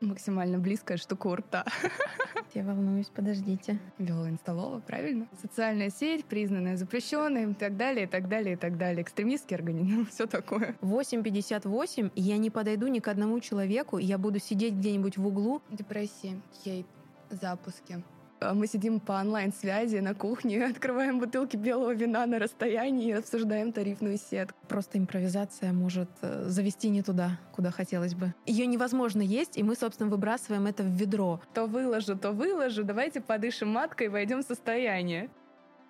Максимально близкая штука у рта. Я волнуюсь, подождите. Вела Инсталова, правильно? Социальная сеть, признанная запрещенной и так далее, и так далее, и так далее. Экстремистский организм, все такое. 8.58, я не подойду ни к одному человеку, я буду сидеть где-нибудь в углу. Депрессии, хейт, запуски. А мы сидим по онлайн-связи на кухне, открываем бутылки белого вина на расстоянии и обсуждаем тарифную сетку. Просто импровизация может э, завести не туда, куда хотелось бы. Ее невозможно есть, и мы, собственно, выбрасываем это в ведро. То выложу, то выложу, давайте подышим маткой и войдем в состояние.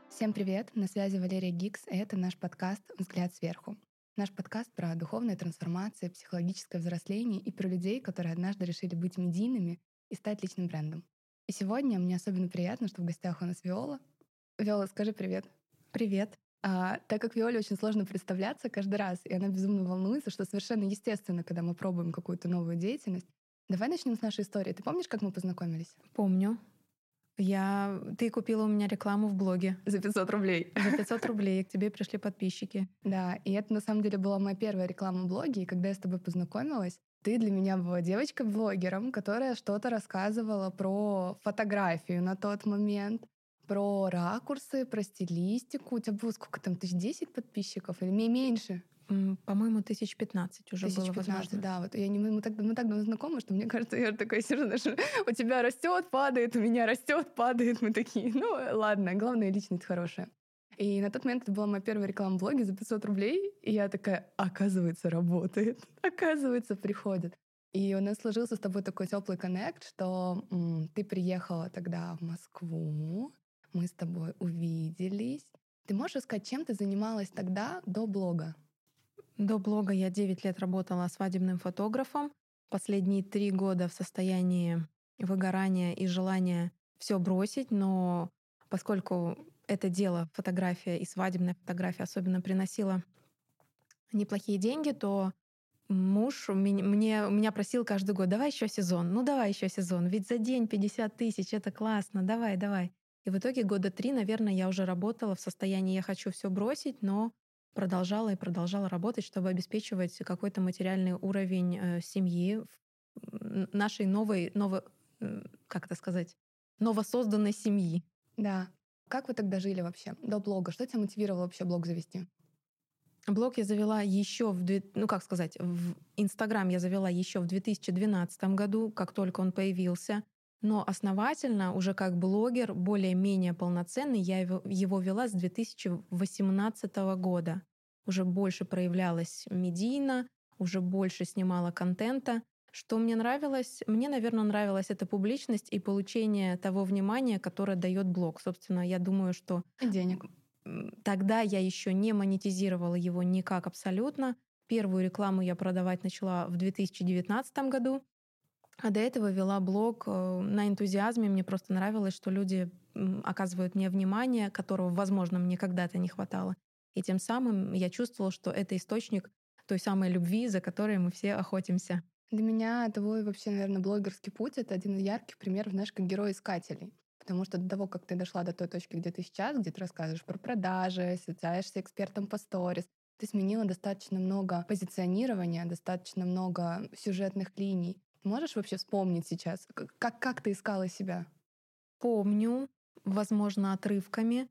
Всем привет, на связи Валерия Гикс, и это наш подкаст «Взгляд сверху». Наш подкаст про духовные трансформации, психологическое взросление и про людей, которые однажды решили быть медийными и стать личным брендом. И сегодня мне особенно приятно, что в гостях у нас Виола. Виола, скажи привет. Привет. А, так как Виоле очень сложно представляться каждый раз, и она безумно волнуется, что совершенно естественно, когда мы пробуем какую-то новую деятельность. Давай начнем с нашей истории. Ты помнишь, как мы познакомились? Помню. Я... Ты купила у меня рекламу в блоге. За 500 рублей. За 500 рублей. К тебе пришли подписчики. Да, и это на самом деле была моя первая реклама в блоге. И когда я с тобой познакомилась, ты для меня была девочкой-блогером, которая что-то рассказывала про фотографию на тот момент, про ракурсы, про стилистику. У тебя было сколько там, тысяч десять подписчиков или меньше? По-моему, тысяч пятнадцать уже 1015, было возможно. да. Вот я не, мы, так, мы так давно знакомы, что мне кажется, я такая сижу, знаешь, у тебя растет, падает, у меня растет, падает. Мы такие, ну ладно, главное, личность хорошая. И на тот момент это была моя первая реклама в блоге за 500 рублей. И я такая, оказывается, работает. Оказывается, приходит. И у нас сложился с тобой такой теплый коннект, что м, ты приехала тогда в Москву, мы с тобой увиделись. Ты можешь сказать, чем ты занималась тогда до блога? До блога я 9 лет работала свадебным фотографом. Последние три года в состоянии выгорания и желания все бросить, но поскольку это дело, фотография и свадебная фотография особенно приносила неплохие деньги, то муж мне, меня просил каждый год, давай еще сезон, ну давай еще сезон, ведь за день 50 тысяч, это классно, давай, давай. И в итоге года три, наверное, я уже работала в состоянии «я хочу все бросить», но продолжала и продолжала работать, чтобы обеспечивать какой-то материальный уровень э, семьи, нашей новой, новой, как это сказать, новосозданной семьи. Да. Как вы тогда жили вообще до блога? Что тебя мотивировало вообще блог завести? Блог я завела еще в, ну как сказать, в Инстаграм я завела еще в 2012 году, как только он появился. Но основательно, уже как блогер, более-менее полноценный, я его, вела с 2018 года. Уже больше проявлялась медийно, уже больше снимала контента. Что мне нравилось? Мне, наверное, нравилась эта публичность и получение того внимания, которое дает блог. Собственно, я думаю, что... денег. Тогда я еще не монетизировала его никак абсолютно. Первую рекламу я продавать начала в 2019 году. А до этого вела блог э, на энтузиазме. Мне просто нравилось, что люди оказывают мне внимание, которого, возможно, мне когда-то не хватало. И тем самым я чувствовала, что это источник той самой любви, за которой мы все охотимся. Для меня твой вообще, наверное, блогерский путь — это один из ярких примеров, знаешь, как герой-искателей. Потому что до того, как ты дошла до той точки, где ты сейчас, где ты рассказываешь про продажи, связаешься экспертом по сторис, ты сменила достаточно много позиционирования, достаточно много сюжетных линий. Можешь вообще вспомнить сейчас, как, как ты искала себя? Помню, возможно, отрывками.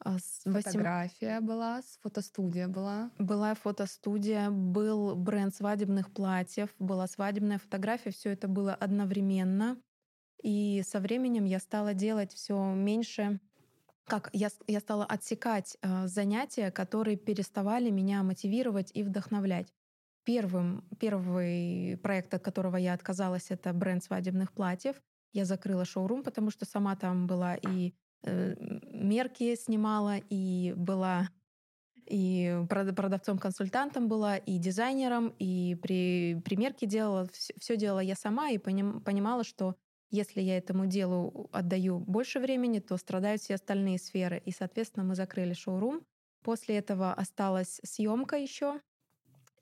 А Фотография была, фотостудия была. Была фотостудия, был бренд свадебных платьев, была свадебная фотография, все это было одновременно. И со временем я стала делать все меньше как я, я стала отсекать э, занятия, которые переставали меня мотивировать и вдохновлять. Первым, первый проект, от которого я отказалась, это бренд свадебных платьев. Я закрыла шоурум, потому что сама там была и мерки снимала, и была и продавцом-консультантом была, и дизайнером, и при примерке делала, все делала я сама, и понимала, что если я этому делу отдаю больше времени, то страдают все остальные сферы. И, соответственно, мы закрыли шоурум. После этого осталась съемка еще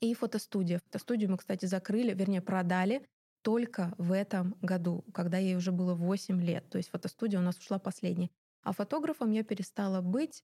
и фотостудия. Фотостудию мы, кстати, закрыли, вернее, продали только в этом году, когда ей уже было 8 лет. То есть фотостудия у нас ушла последней. А фотографом я перестала быть,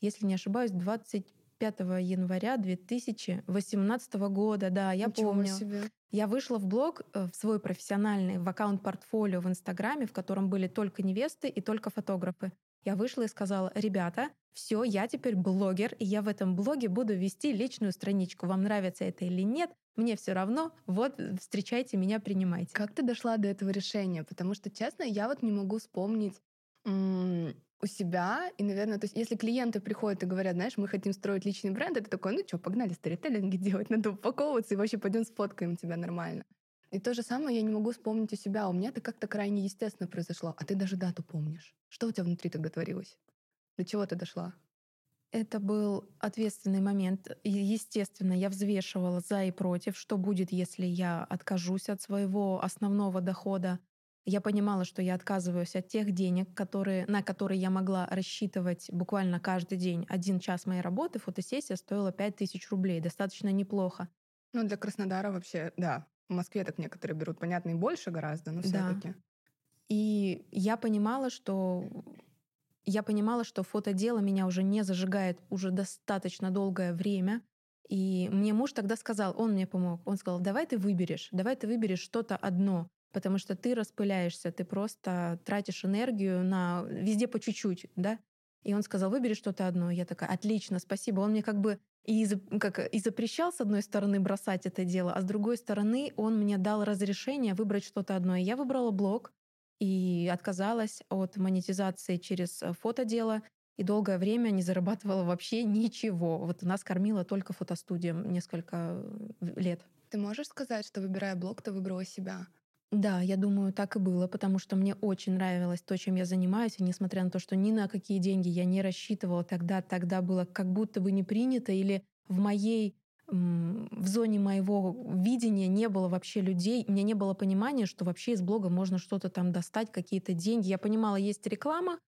если не ошибаюсь, 25 января 2018 года. Да, я Ничего помню. Себе. Я вышла в блог, э, в свой профессиональный, в аккаунт-портфолио в Инстаграме, в котором были только невесты и только фотографы. Я вышла и сказала, ребята, все, я теперь блогер, и я в этом блоге буду вести личную страничку. Вам нравится это или нет, мне все равно, вот встречайте меня, принимайте. Как ты дошла до этого решения? Потому что, честно, я вот не могу вспомнить у себя. И, наверное, то есть если клиенты приходят и говорят, знаешь, мы хотим строить личный бренд, это такой, ну что, погнали сторителлинги делать, надо упаковываться и вообще пойдем сфоткаем тебя нормально. И то же самое я не могу вспомнить у себя. У меня это как-то крайне естественно произошло. А ты даже дату помнишь. Что у тебя внутри тогда творилось? До чего ты дошла? Это был ответственный момент. Естественно, я взвешивала за и против, что будет, если я откажусь от своего основного дохода. Я понимала, что я отказываюсь от тех денег, которые, на которые я могла рассчитывать буквально каждый день. Один час моей работы, фотосессия стоила 5000 рублей. Достаточно неплохо. Ну, для Краснодара вообще, да. В Москве так некоторые берут, понятно, и больше гораздо, но все таки Да. И я понимала, что я понимала, что фотодело меня уже не зажигает уже достаточно долгое время. И мне муж тогда сказал, он мне помог, он сказал, давай ты выберешь, давай ты выберешь что-то одно, потому что ты распыляешься, ты просто тратишь энергию на везде по чуть-чуть, да? И он сказал, выбери что-то одно. Я такая, отлично, спасибо. Он мне как бы и, как, и запрещал, с одной стороны, бросать это дело, а с другой стороны, он мне дал разрешение выбрать что-то одно. И я выбрала блог и отказалась от монетизации через э, фотодело, и долгое время не зарабатывала вообще ничего. Вот нас кормила только фотостудия несколько э, лет. Ты можешь сказать, что выбирая блог, ты выбрала себя? Да, я думаю, так и было, потому что мне очень нравилось то, чем я занимаюсь, и несмотря на то, что ни на какие деньги я не рассчитывала тогда, тогда было как будто бы не принято, или в моей в зоне моего видения не было вообще людей, у меня не было понимания, что вообще из блога можно что-то там достать, какие-то деньги. Я понимала, есть реклама,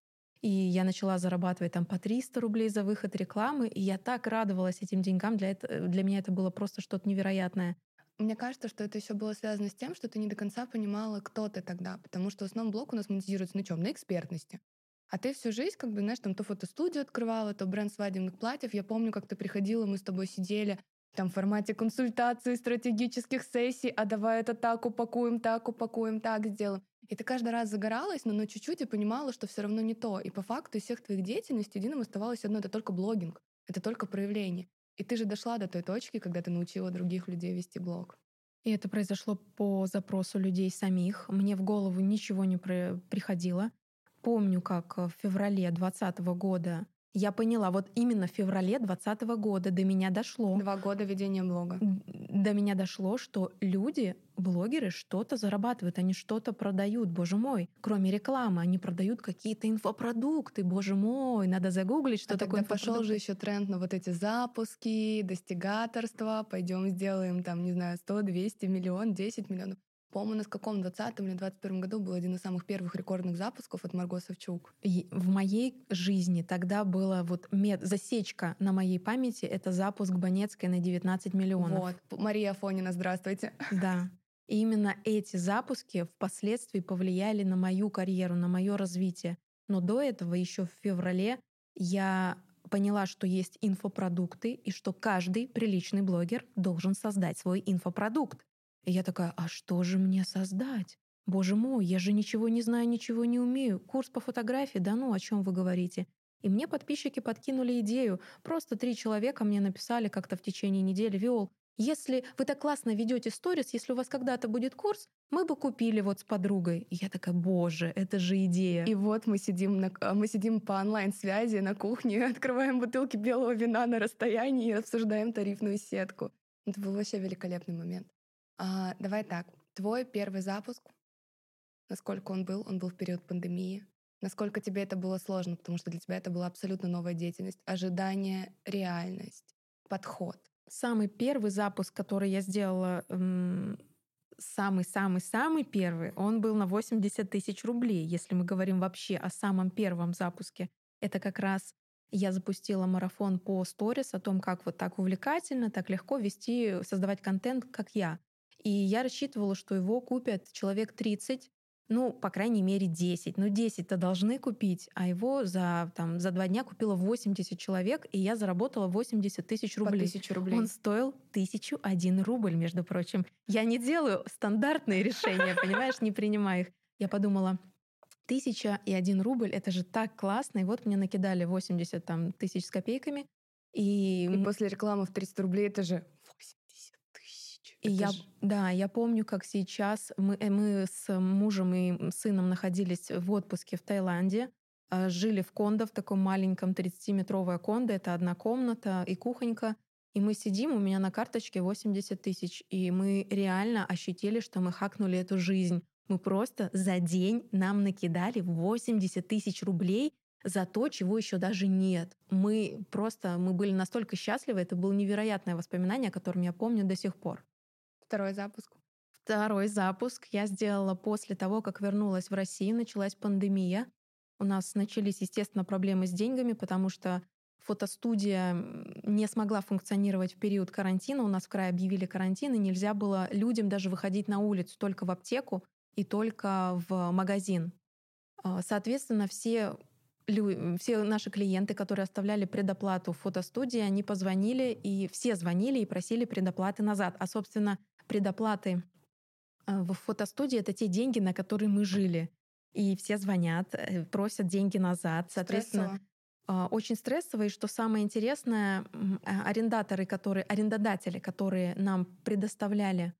и я начала зарабатывать там по 300 рублей за выход рекламы, и я так радовалась этим деньгам, для, это, для меня это было просто что-то невероятное. Мне кажется, что это еще было связано с тем, что ты не до конца понимала, кто ты тогда. Потому что в основном блог у нас монетизируется на чем? На экспертности. А ты всю жизнь, как бы, знаешь, там то фотостудию открывала, то бренд свадебных платьев. Я помню, как ты приходила, мы с тобой сидели там в формате консультации, стратегических сессий, а давай это так упакуем, так упакуем, так сделаем. И ты каждый раз загоралась, но, но чуть-чуть и понимала, что все равно не то. И по факту из всех твоих деятельностей единым оставалось одно — это только блогинг, это только проявление. И ты же дошла до той точки, когда ты научила других людей вести блог. И это произошло по запросу людей самих. Мне в голову ничего не приходило. Помню, как в феврале 2020 года я поняла, вот именно в феврале 2020 года до меня дошло. Два года ведения блога. До меня дошло, что люди, блогеры, что-то зарабатывают, они что-то продают, боже мой. Кроме рекламы, они продают какие-то инфопродукты, боже мой, надо загуглить, что а такое тогда пошел же еще тренд на вот эти запуски, достигаторства, пойдем сделаем там, не знаю, 100, 200 миллион, 10 миллионов. По-моему, у нас в каком 20 или 21 году был один из самых первых рекордных запусков от Марго Савчук. И в моей жизни тогда была вот мед... засечка на моей памяти — это запуск Банецкой на 19 миллионов. Вот. Мария Афонина, здравствуйте. Да. И именно эти запуски впоследствии повлияли на мою карьеру, на мое развитие. Но до этого, еще в феврале, я поняла, что есть инфопродукты и что каждый приличный блогер должен создать свой инфопродукт. И я такая, а что же мне создать? Боже мой, я же ничего не знаю, ничего не умею. Курс по фотографии, да ну, о чем вы говорите? И мне подписчики подкинули идею. Просто три человека мне написали как-то в течение недели, Виол, если вы так классно ведете сторис, если у вас когда-то будет курс, мы бы купили вот с подругой. И я такая, боже, это же идея. И вот мы сидим, на, мы сидим по онлайн-связи на кухне, открываем бутылки белого вина на расстоянии и обсуждаем тарифную сетку. Это был вообще великолепный момент. А, давай так. Твой первый запуск, насколько он был? Он был в период пандемии. Насколько тебе это было сложно, потому что для тебя это была абсолютно новая деятельность. Ожидание, реальность, подход. Самый первый запуск, который я сделала, самый-самый-самый первый, он был на 80 тысяч рублей, если мы говорим вообще о самом первом запуске. Это как раз я запустила марафон по сторис о том, как вот так увлекательно, так легко вести, создавать контент, как я. И я рассчитывала, что его купят человек 30, ну, по крайней мере, 10. Ну, 10-то должны купить, а его за, там, за два дня купило 80 человек, и я заработала 80 тысяч рублей. По тысячу рублей. Он стоил тысячу один рубль, между прочим. Я не делаю стандартные решения, понимаешь, не принимаю их. Я подумала, тысяча и один рубль, это же так классно. И вот мне накидали 80 там, тысяч с копейками. И, и после рекламы в 300 рублей это же 80 И я, ж... да, я помню, как сейчас мы, э, мы с мужем и сыном находились в отпуске в Таиланде, а, жили в кондо, в таком маленьком 30-метровое кондо, это одна комната и кухонька. И мы сидим, у меня на карточке 80 тысяч, и мы реально ощутили, что мы хакнули эту жизнь. Мы просто за день нам накидали 80 тысяч рублей за то, чего еще даже нет. Мы просто, мы были настолько счастливы, это было невероятное воспоминание, о котором я помню до сих пор. Второй запуск. Второй запуск я сделала после того, как вернулась в Россию, началась пандемия. У нас начались, естественно, проблемы с деньгами, потому что фотостудия не смогла функционировать в период карантина. У нас в крае объявили карантин, и нельзя было людям даже выходить на улицу, только в аптеку и только в магазин. А, соответственно, все все наши клиенты, которые оставляли предоплату в фотостудии, они позвонили, и все звонили и просили предоплаты назад. А, собственно, предоплаты а, в фотостудии — это те деньги, на которые мы жили. И все звонят, э, просят деньги назад. Соответственно, Стрессово. очень стрессово. И что самое интересное, а, арендаторы, которые, арендодатели, которые нам предоставляли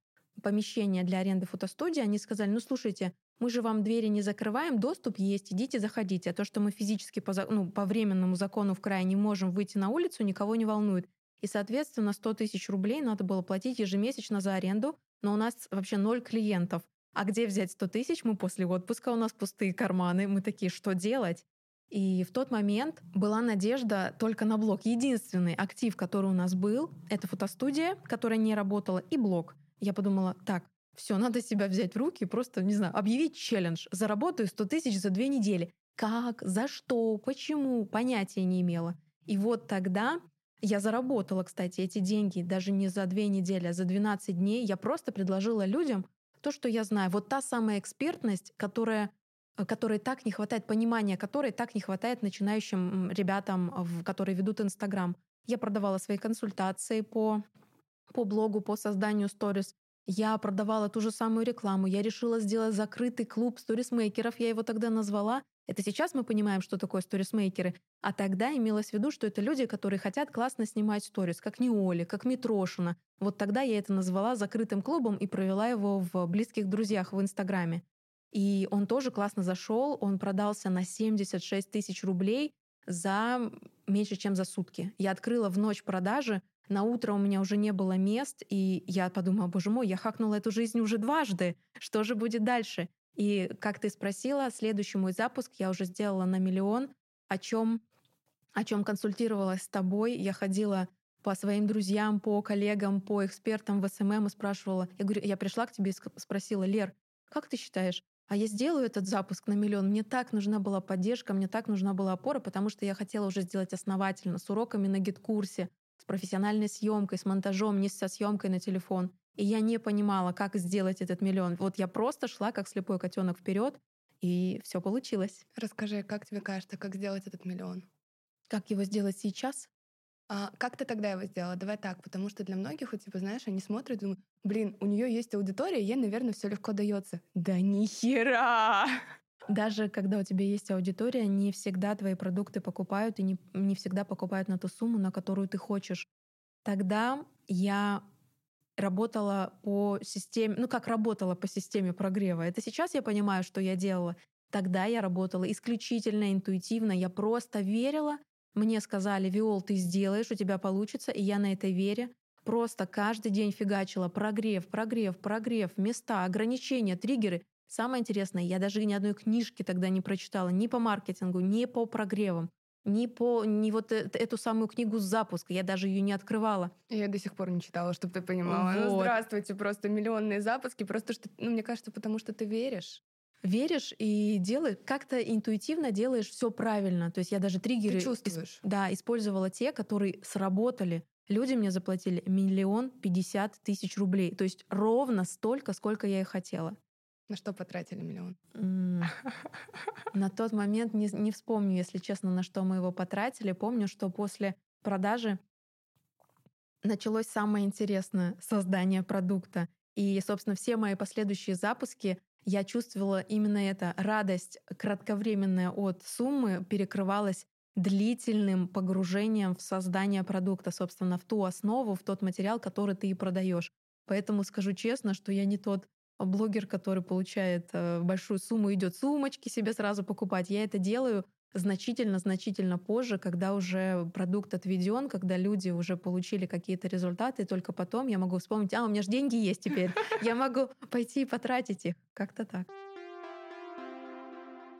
помещение для аренды фотостудии, они сказали, ну слушайте, мы же вам двери не закрываем, доступ есть, идите, заходите. А то, что мы физически по, ну, по временному закону в крае не можем выйти на улицу, никого не волнует. И, соответственно, 100 тысяч рублей надо было платить ежемесячно за аренду, но у нас вообще ноль клиентов. А где взять 100 тысяч? Мы после отпуска, у нас пустые карманы. Мы такие, что делать? И в тот момент была надежда только на блог. Единственный актив, который у нас был, это фотостудия, которая не работала, и блог. Я подумала, так, все, надо себя взять в руки, просто, не знаю, объявить челлендж. Заработаю 100 тысяч за две недели. Как? За что? Почему? Понятия не имела. И вот тогда я заработала, кстати, эти деньги даже не за две недели, а за 12 дней. Я просто предложила людям то, что я знаю. Вот та самая экспертность, которая которой так не хватает, понимания которой так не хватает начинающим ребятам, которые ведут Инстаграм. Я продавала свои консультации по по блогу, по созданию сторис. Я продавала ту же самую рекламу. Я решила сделать закрытый клуб сторисмейкеров. Я его тогда назвала. Это сейчас мы понимаем, что такое сторисмейкеры. А тогда имелось в виду, что это люди, которые хотят классно снимать сторис, как Неоли, как Митрошина. Вот тогда я это назвала закрытым клубом и провела его в близких друзьях в Инстаграме. И он тоже классно зашел. Он продался на 76 тысяч рублей за меньше, чем за сутки. Я открыла в ночь продажи на утро у меня уже не было мест, и я подумала, боже мой, я хакнула эту жизнь уже дважды. Что же будет дальше? И как ты спросила, следующий мой запуск я уже сделала на миллион, о чем о чем консультировалась с тобой. Я ходила по своим друзьям, по коллегам, по экспертам в SMM и спрашивала. Я говорю, я пришла к тебе и спросила, Лер, как ты считаешь, а я сделаю этот запуск на миллион. Мне так нужна была поддержка, мне так нужна была опора, потому что я хотела уже сделать основательно, с уроками на GetCourse, с профессиональной съемкой, с монтажом, не со съемкой на телефон. И я не понимала, как сделать этот миллион. Вот я просто шла как слепой котенок вперед, и все получилось. Расскажи, как тебе кажется, как сделать этот миллион? Как его сделать сейчас? А как ты тогда его сделала? Давай так, потому что для многих, вот, типа, знаешь, они смотрят и думают, блин, у нее есть аудитория, ей, наверное, все легко дается. Да ни хера! Даже когда у тебя есть аудитория, не всегда твои продукты покупают и не, не всегда покупают на ту сумму, на которую ты хочешь. Тогда я работала по системе, ну как работала по системе прогрева. Это сейчас я понимаю, что я делала. Тогда я работала исключительно интуитивно. Я просто верила. Мне сказали, Виол, ты сделаешь, у тебя получится. И я на этой вере просто каждый день фигачила прогрев, прогрев, прогрев, места, ограничения, триггеры. Самое интересное, я даже ни одной книжки тогда не прочитала ни по маркетингу, ни по прогревам, ни по ни вот э, эту самую книгу с запуска. Я даже ее не открывала. Я до сих пор не читала, чтобы ты понимала. Ну, вот. Ну, здравствуйте, просто миллионные запуски, просто что, ну, мне кажется, потому что ты веришь. Веришь и делаешь, как-то интуитивно делаешь все правильно. То есть я даже триггеры ты чувствуешь. Ис, да, использовала те, которые сработали. Люди мне заплатили миллион пятьдесят тысяч рублей. То есть ровно столько, сколько я и хотела. На что потратили миллион? На тот момент не, не вспомню, если честно, на что мы его потратили. Помню, что после продажи началось самое интересное — создание продукта. И, собственно, все мои последующие запуски я чувствовала именно это. Радость кратковременная от суммы перекрывалась длительным погружением в создание продукта, собственно, в ту основу, в тот материал, который ты и продаешь. Поэтому скажу честно, что я не тот блогер, который получает э, большую сумму, идет сумочки себе сразу покупать. Я это делаю значительно-значительно позже, когда уже продукт отведен, когда люди уже получили какие-то результаты, и только потом я могу вспомнить, а, у меня же деньги есть теперь, я могу пойти и потратить их. Как-то так.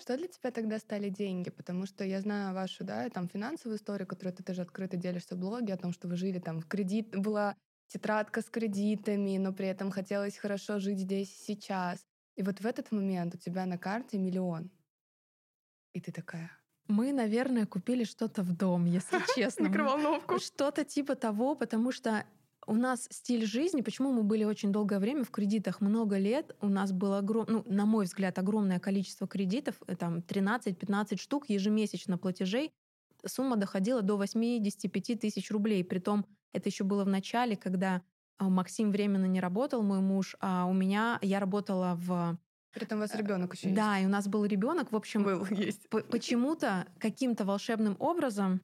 Что для тебя тогда стали деньги? Потому что я знаю вашу, да, там финансовую историю, которую ты тоже открыто делишься в блоге, о том, что вы жили там в кредит, была тетрадка с кредитами, но при этом хотелось хорошо жить здесь и сейчас. И вот в этот момент у тебя на карте миллион. И ты такая, мы, наверное, купили что-то в дом, если честно. Микроволновку. Что-то типа того, потому что у нас стиль жизни, почему мы были очень долгое время в кредитах, много лет, у нас было, огром, ну, на мой взгляд, огромное количество кредитов, э, там 13-15 штук ежемесячно платежей, сумма доходила до 85 тысяч рублей, притом это еще было в начале, когда а, Максим временно не работал, мой муж, а у меня я работала в при этом у вас ребенок еще есть. Да, и у нас был ребенок. В общем, был, есть. почему-то каким-то волшебным образом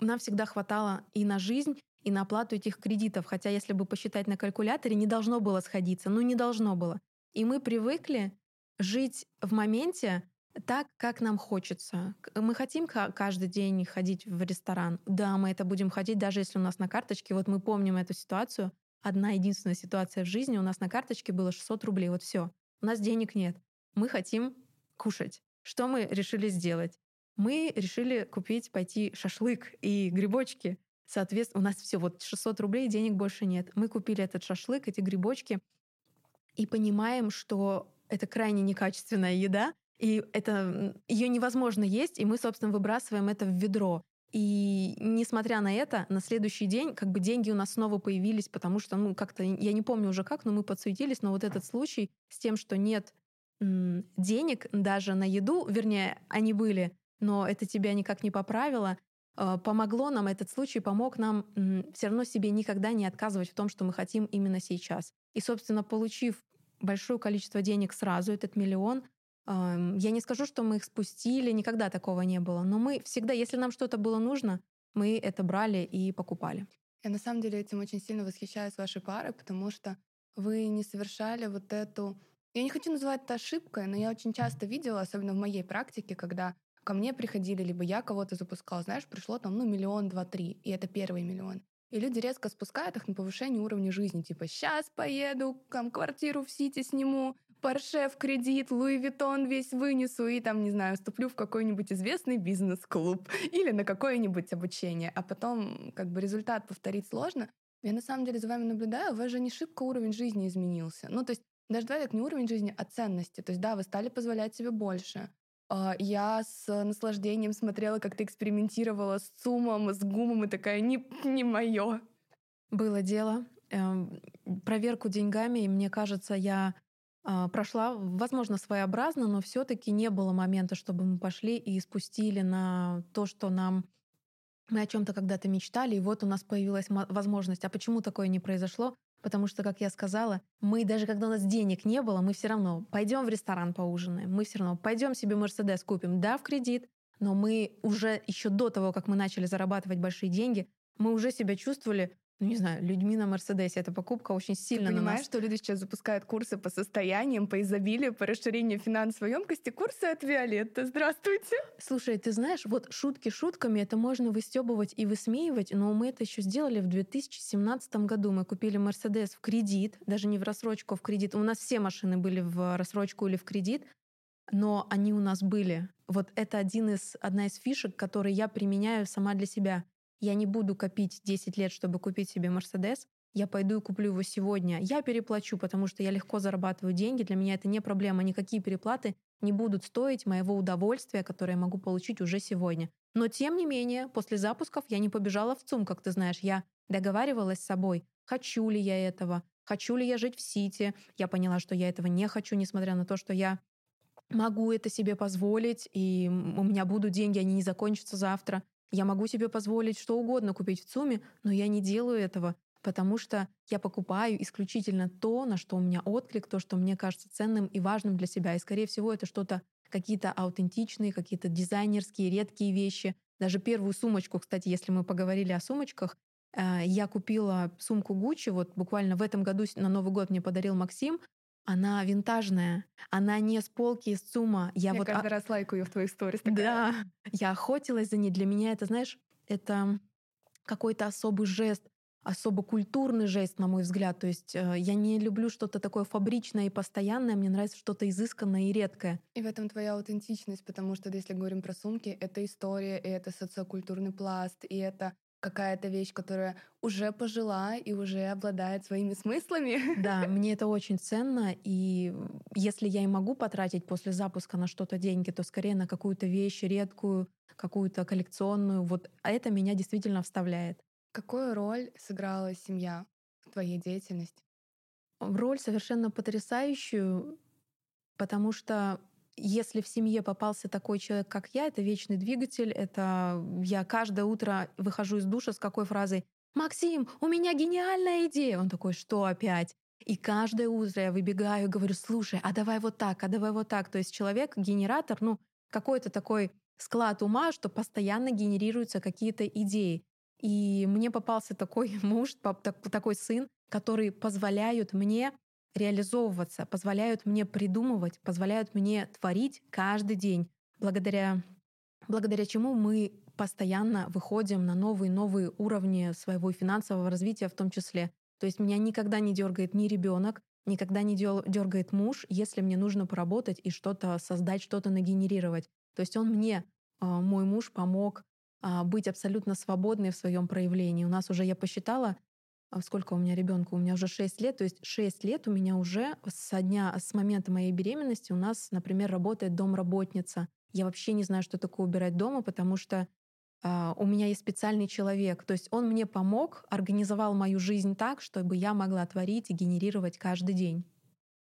нам всегда хватало и на жизнь, и на оплату этих кредитов. Хотя, если бы посчитать на калькуляторе, не должно было сходиться. Ну, не должно было. И мы привыкли жить в моменте так, как нам хочется. Мы хотим каждый день ходить в ресторан. Да, мы это будем ходить, даже если у нас на карточке. Вот мы помним эту ситуацию. Одна единственная ситуация в жизни. У нас на карточке было 600 рублей. Вот все. У нас денег нет. Мы хотим кушать. Что мы решили сделать? Мы решили купить, пойти шашлык и грибочки. Соответственно, у нас все вот 600 рублей, денег больше нет. Мы купили этот шашлык, эти грибочки, и понимаем, что это крайне некачественная еда, и это ее невозможно есть, и мы, собственно, выбрасываем это в ведро. И несмотря на это, на следующий день как бы деньги у нас снова появились, потому что, ну, как-то, я не помню уже как, но мы подсуетились, но вот этот случай с тем, что нет м, денег даже на еду, вернее, они были, но это тебя никак не поправило, э, помогло нам, этот случай помог нам все равно себе никогда не отказывать в том, что мы хотим именно сейчас. И, собственно, получив большое количество денег сразу, этот миллион, я не скажу, что мы их спустили, никогда такого не было. Но мы всегда, если нам что-то было нужно, мы это брали и покупали. Я на самом деле этим очень сильно восхищаюсь вашей парой, потому что вы не совершали вот эту... Я не хочу называть это ошибкой, но я очень часто видела, особенно в моей практике, когда ко мне приходили, либо я кого-то запускала, знаешь, пришло там, ну, миллион, два, три, и это первый миллион. И люди резко спускают их на повышение уровня жизни. Типа, сейчас поеду, там, квартиру в Сити сниму, Порше в кредит, Louis Vuitton весь вынесу и там, не знаю, вступлю в какой-нибудь известный бизнес-клуб или на какое-нибудь обучение, а потом как бы результат повторить сложно. Я на самом деле за вами наблюдаю, у вас же не шибко уровень жизни изменился. Ну, то есть даже давай так, не уровень жизни, а ценности. То есть да, вы стали позволять себе больше. А, я с наслаждением смотрела, как ты экспериментировала с ЦУМом, с ГУМом, и такая, не, не мое. Было дело. Эм, проверку деньгами, и мне кажется, я прошла, возможно, своеобразно, но все-таки не было момента, чтобы мы пошли и спустили на то, что нам мы о чем-то когда-то мечтали, и вот у нас появилась возможность. А почему такое не произошло? Потому что, как я сказала, мы даже когда у нас денег не было, мы все равно пойдем в ресторан поужинаем, мы все равно пойдем себе Мерседес купим, да, в кредит, но мы уже еще до того, как мы начали зарабатывать большие деньги, мы уже себя чувствовали ну не знаю, людьми на Мерседесе. Эта покупка очень сильно Ты понимаешь, на нас... что люди сейчас запускают курсы по состояниям, по изобилию, по расширению финансовой емкости, курсы от Виолетты. Здравствуйте. Слушай, ты знаешь, вот шутки шутками, это можно выстебывать и высмеивать, но мы это еще сделали в 2017 году. Мы купили Мерседес в кредит, даже не в рассрочку, а в кредит. У нас все машины были в рассрочку или в кредит, но они у нас были. Вот это один из, одна из фишек, которые я применяю сама для себя. Я не буду копить 10 лет, чтобы купить себе Мерседес. Я пойду и куплю его сегодня. Я переплачу, потому что я легко зарабатываю деньги. Для меня это не проблема. Никакие переплаты не будут стоить моего удовольствия, которое я могу получить уже сегодня. Но тем не менее, после запусков я не побежала в ЦУМ, как ты знаешь. Я договаривалась с собой, хочу ли я этого, хочу ли я жить в Сити. Я поняла, что я этого не хочу, несмотря на то, что я могу это себе позволить, и у меня будут деньги, они не закончатся завтра. Я могу себе позволить что угодно купить в ЦУМе, но я не делаю этого, потому что я покупаю исключительно то, на что у меня отклик, то, что мне кажется ценным и важным для себя. И, скорее всего, это что-то какие-то аутентичные, какие-то дизайнерские, редкие вещи. Даже первую сумочку, кстати, если мы поговорили о сумочках, э, я купила сумку Гуччи, вот буквально в этом году на Новый год мне подарил Максим, она винтажная, она не с полки из ЦУМа. Я, я вот каждый а... раз лайкаю в твоих сторис. Да, я охотилась за ней. Для меня это, знаешь, это какой-то особый жест, особо культурный жест, на мой взгляд. То есть э, я не люблю что-то такое фабричное и постоянное, мне нравится что-то изысканное и редкое. И в этом твоя аутентичность, потому что если говорим про сумки, это история, и это социокультурный пласт, и это какая-то вещь, которая уже пожила и уже обладает своими смыслами. Да, мне это очень ценно. И если я и могу потратить после запуска на что-то деньги, то скорее на какую-то вещь редкую, какую-то коллекционную. Вот а это меня действительно вставляет. Какую роль сыграла семья в твоей деятельности? Роль совершенно потрясающую, потому что если в семье попался такой человек, как я, это вечный двигатель, это я каждое утро выхожу из душа с какой фразой «Максим, у меня гениальная идея!» Он такой «Что опять?» И каждое утро я выбегаю и говорю «Слушай, а давай вот так, а давай вот так». То есть человек, генератор, ну, какой-то такой склад ума, что постоянно генерируются какие-то идеи. И мне попался такой муж, такой сын, который позволяют мне реализовываться, позволяют мне придумывать, позволяют мне творить каждый день, благодаря, благодаря чему мы постоянно выходим на новые новые уровни своего финансового развития в том числе. То есть меня никогда не дергает ни ребенок, никогда не дергает муж, если мне нужно поработать и что-то создать, что-то нагенерировать. То есть он мне, а, мой муж, помог а, быть абсолютно свободной в своем проявлении. У нас уже, я посчитала, сколько у меня ребенка? У меня уже 6 лет, то есть 6 лет у меня уже со дня, с момента моей беременности у нас, например, работает домработница. Я вообще не знаю, что такое убирать дома, потому что Uh, у меня есть специальный человек. То есть он мне помог, организовал мою жизнь так, чтобы я могла творить и генерировать каждый день.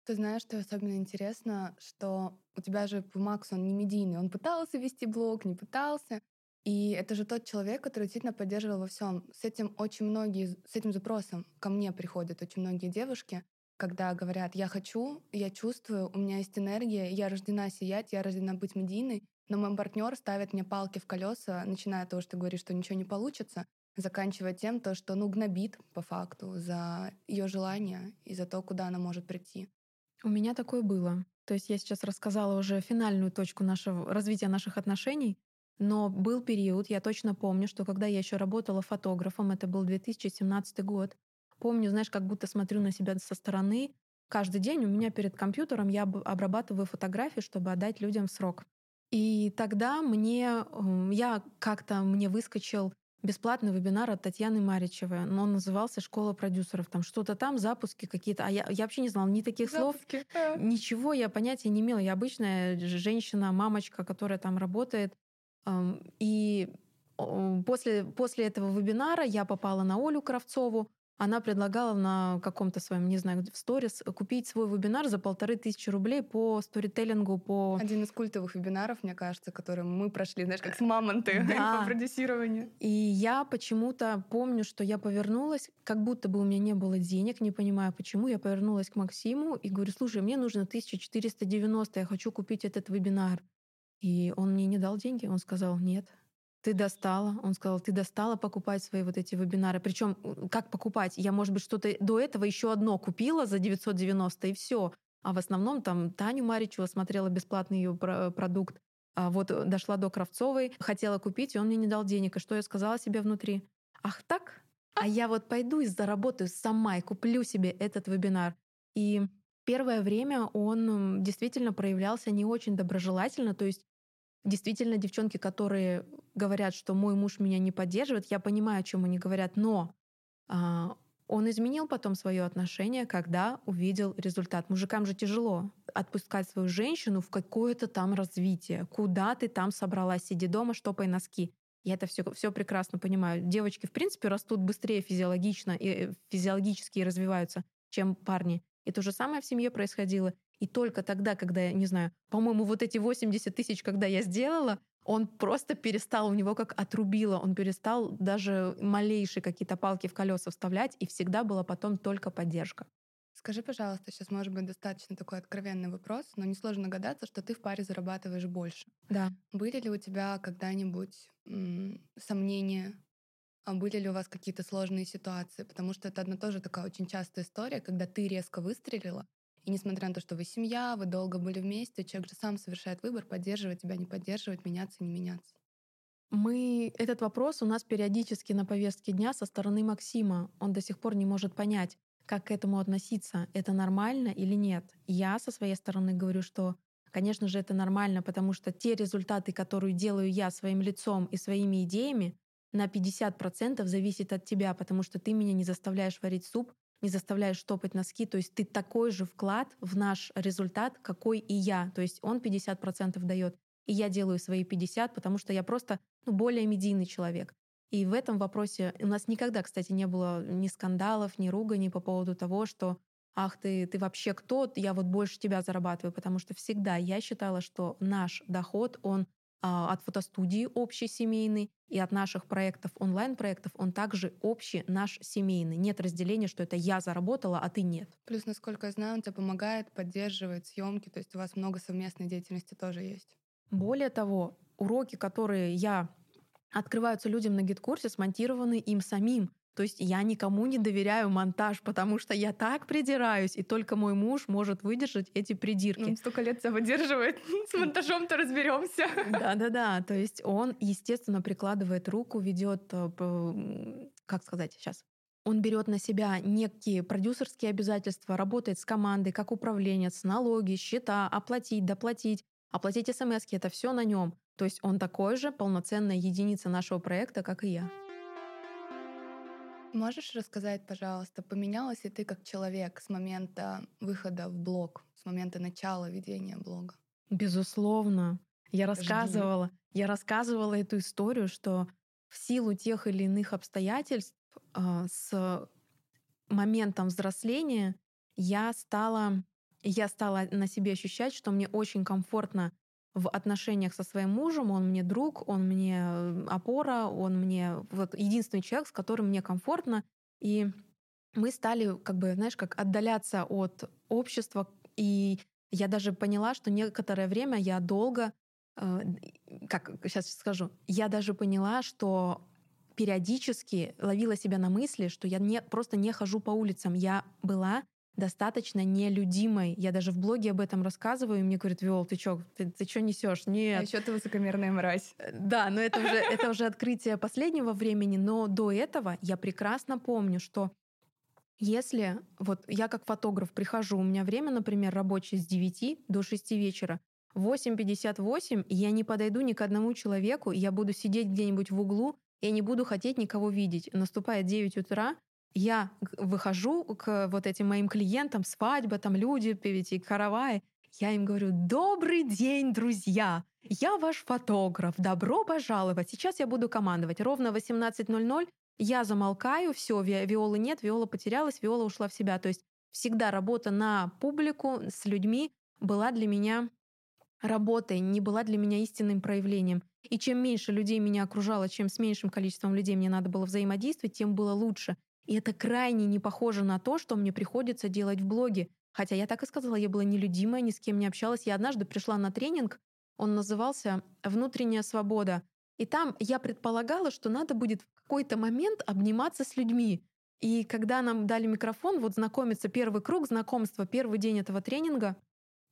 Ты знаешь, что особенно интересно, что у тебя же Макс, он не медийный. Он пытался вести блог, не пытался. И это же тот человек, который действительно поддерживал во всем. С этим очень многие, с этим запросом ко мне приходят очень многие девушки, когда говорят, я хочу, я чувствую, у меня есть энергия, я рождена сиять, я рождена быть медийной, но мой партнер ставит мне палки в колеса, начиная от того, что ты говоришь, что ничего не получится, заканчивая тем, то, что ну гнобит по факту за ее желание и за то, куда она может прийти. У меня такое было. То есть я сейчас рассказала уже финальную точку нашего развития наших отношений. Но был период, я точно помню, что когда я еще работала фотографом, это был 2017 год, помню, знаешь, как будто смотрю на себя со стороны. Каждый день у меня перед компьютером я обрабатываю фотографии, чтобы отдать людям срок. И тогда мне, я как-то мне выскочил бесплатный вебинар от Татьяны Маричевой, но он назывался «Школа продюсеров». Там что-то там, запуски какие-то. А я, я вообще не знала ни таких запуски. слов, ничего я понятия не имела. Я обычная женщина, мамочка, которая там работает. И после, после этого вебинара я попала на Олю Кравцову. Она предлагала на каком-то своем, не знаю, в сторис купить свой вебинар за полторы тысячи рублей по сторителлингу, по... Один из культовых вебинаров, мне кажется, которым мы прошли, знаешь, как с мамонты да. по продюсированию. И я почему-то помню, что я повернулась, как будто бы у меня не было денег, не понимаю почему, я повернулась к Максиму и говорю, слушай, мне нужно 1490, я хочу купить этот вебинар. И он мне не дал деньги. Он сказал, нет, ты достала. Он сказал, ты достала покупать свои вот эти вебинары. Причем как покупать? Я, может быть, что-то до этого еще одно купила за 990 и все. А в основном там Таню Маричева смотрела бесплатный ее продукт. А вот дошла до Кравцовой, хотела купить, и он мне не дал денег. И что я сказала себе внутри? Ах так? А я вот пойду и заработаю сама и куплю себе этот вебинар. И первое время он действительно проявлялся не очень доброжелательно, то есть Действительно, девчонки, которые говорят, что мой муж меня не поддерживает, я понимаю, о чем они говорят, но а, он изменил потом свое отношение, когда увидел результат. Мужикам же тяжело отпускать свою женщину в какое-то там развитие. Куда ты там собралась? Сиди дома, штопай носки. Я это все, все прекрасно понимаю. Девочки, в принципе, растут быстрее физиологично и э, физиологически развиваются, чем парни. И то же самое в семье происходило. И только тогда, когда, я не знаю, по-моему, вот эти 80 тысяч, когда я сделала, он просто перестал, у него как отрубило, он перестал даже малейшие какие-то палки в колеса вставлять, и всегда была потом только поддержка. Скажи, пожалуйста, сейчас может быть достаточно такой откровенный вопрос, но несложно догадаться, что ты в паре зарабатываешь больше. Да. Были ли у тебя когда-нибудь м- сомнения а были ли у вас какие-то сложные ситуации? Потому что это одна тоже такая очень частая история, когда ты резко выстрелила, и несмотря на то, что вы семья, вы долго были вместе, человек же сам совершает выбор, поддерживать тебя, не поддерживать, меняться, не меняться. Мы этот вопрос у нас периодически на повестке дня со стороны Максима. Он до сих пор не может понять, как к этому относиться, это нормально или нет. Я со своей стороны говорю, что, конечно же, это нормально, потому что те результаты, которые делаю я своим лицом и своими идеями, на 50% зависит от тебя, потому что ты меня не заставляешь варить суп, не заставляешь штопать носки. То есть ты такой же вклад в наш результат, какой и я. То есть он 50% дает, и я делаю свои 50, потому что я просто ну, более медийный человек. И в этом вопросе у нас никогда, кстати, не было ни скандалов, ни руганий по поводу того, что ах ты, ты вообще кто, я вот больше тебя зарабатываю, потому что всегда я считала, что наш доход, он от фотостудии общий семейный и от наших проектов, онлайн-проектов, он также общий наш семейный. Нет разделения, что это я заработала, а ты нет. Плюс, насколько я знаю, он тебе помогает, поддерживает съемки, то есть у вас много совместной деятельности тоже есть. Более того, уроки, которые я открываются людям на гид-курсе, смонтированы им самим. То есть я никому не доверяю монтаж, потому что я так придираюсь, и только мой муж может выдержать эти придирки. Он столько лет себя выдерживает, с монтажом-то разберемся. Да-да-да, то есть он, естественно, прикладывает руку, ведет, э, как сказать сейчас, он берет на себя некие продюсерские обязательства, работает с командой, как управленец, налоги, счета, оплатить, доплатить, оплатить смс это все на нем. То есть он такой же полноценная единица нашего проекта, как и я. Можешь рассказать, пожалуйста, поменялась ли ты как человек с момента выхода в блог, с момента начала ведения блога? Безусловно. Я рассказывала, я рассказывала эту историю, что в силу тех или иных обстоятельств э, с моментом взросления я стала, я стала на себе ощущать, что мне очень комфортно в отношениях со своим мужем, он мне друг, он мне э, опора, он мне вот единственный человек, с которым мне комфортно. И мы стали, как бы, знаешь, как отдаляться от общества. И я даже поняла, что некоторое время я долго, э, как сейчас скажу, я даже поняла, что периодически ловила себя на мысли, что я не, просто не хожу по улицам. Я была достаточно нелюдимой. Я даже в блоге об этом рассказываю, и мне говорят, Виол, ты чё, ты, ты чё несешь? А Нет. А еще ты высокомерная мразь. Э, да, но это уже, это уже открытие последнего времени, но до этого я прекрасно помню, что если вот я как фотограф прихожу, у меня время, например, рабочее с 9 до 6 вечера, 8.58, и я не подойду ни к одному человеку, я буду сидеть где-нибудь в углу, я не буду хотеть никого видеть. Наступает 9 утра, я выхожу к вот этим моим клиентам, свадьба, там люди, певите, каравай, я им говорю, добрый день, друзья, я ваш фотограф, добро пожаловать, сейчас я буду командовать. Ровно 18.00 я замолкаю, все, Виолы нет, Виола потерялась, Виола ушла в себя. То есть всегда работа на публику с людьми была для меня работой, не была для меня истинным проявлением. И чем меньше людей меня окружало, чем с меньшим количеством людей мне надо было взаимодействовать, тем было лучше. И это крайне не похоже на то, что мне приходится делать в блоге. Хотя я так и сказала, я была нелюдимая, ни с кем не общалась. Я однажды пришла на тренинг, он назывался «Внутренняя свобода». И там я предполагала, что надо будет в какой-то момент обниматься с людьми. И когда нам дали микрофон, вот знакомиться, первый круг знакомства, первый день этого тренинга,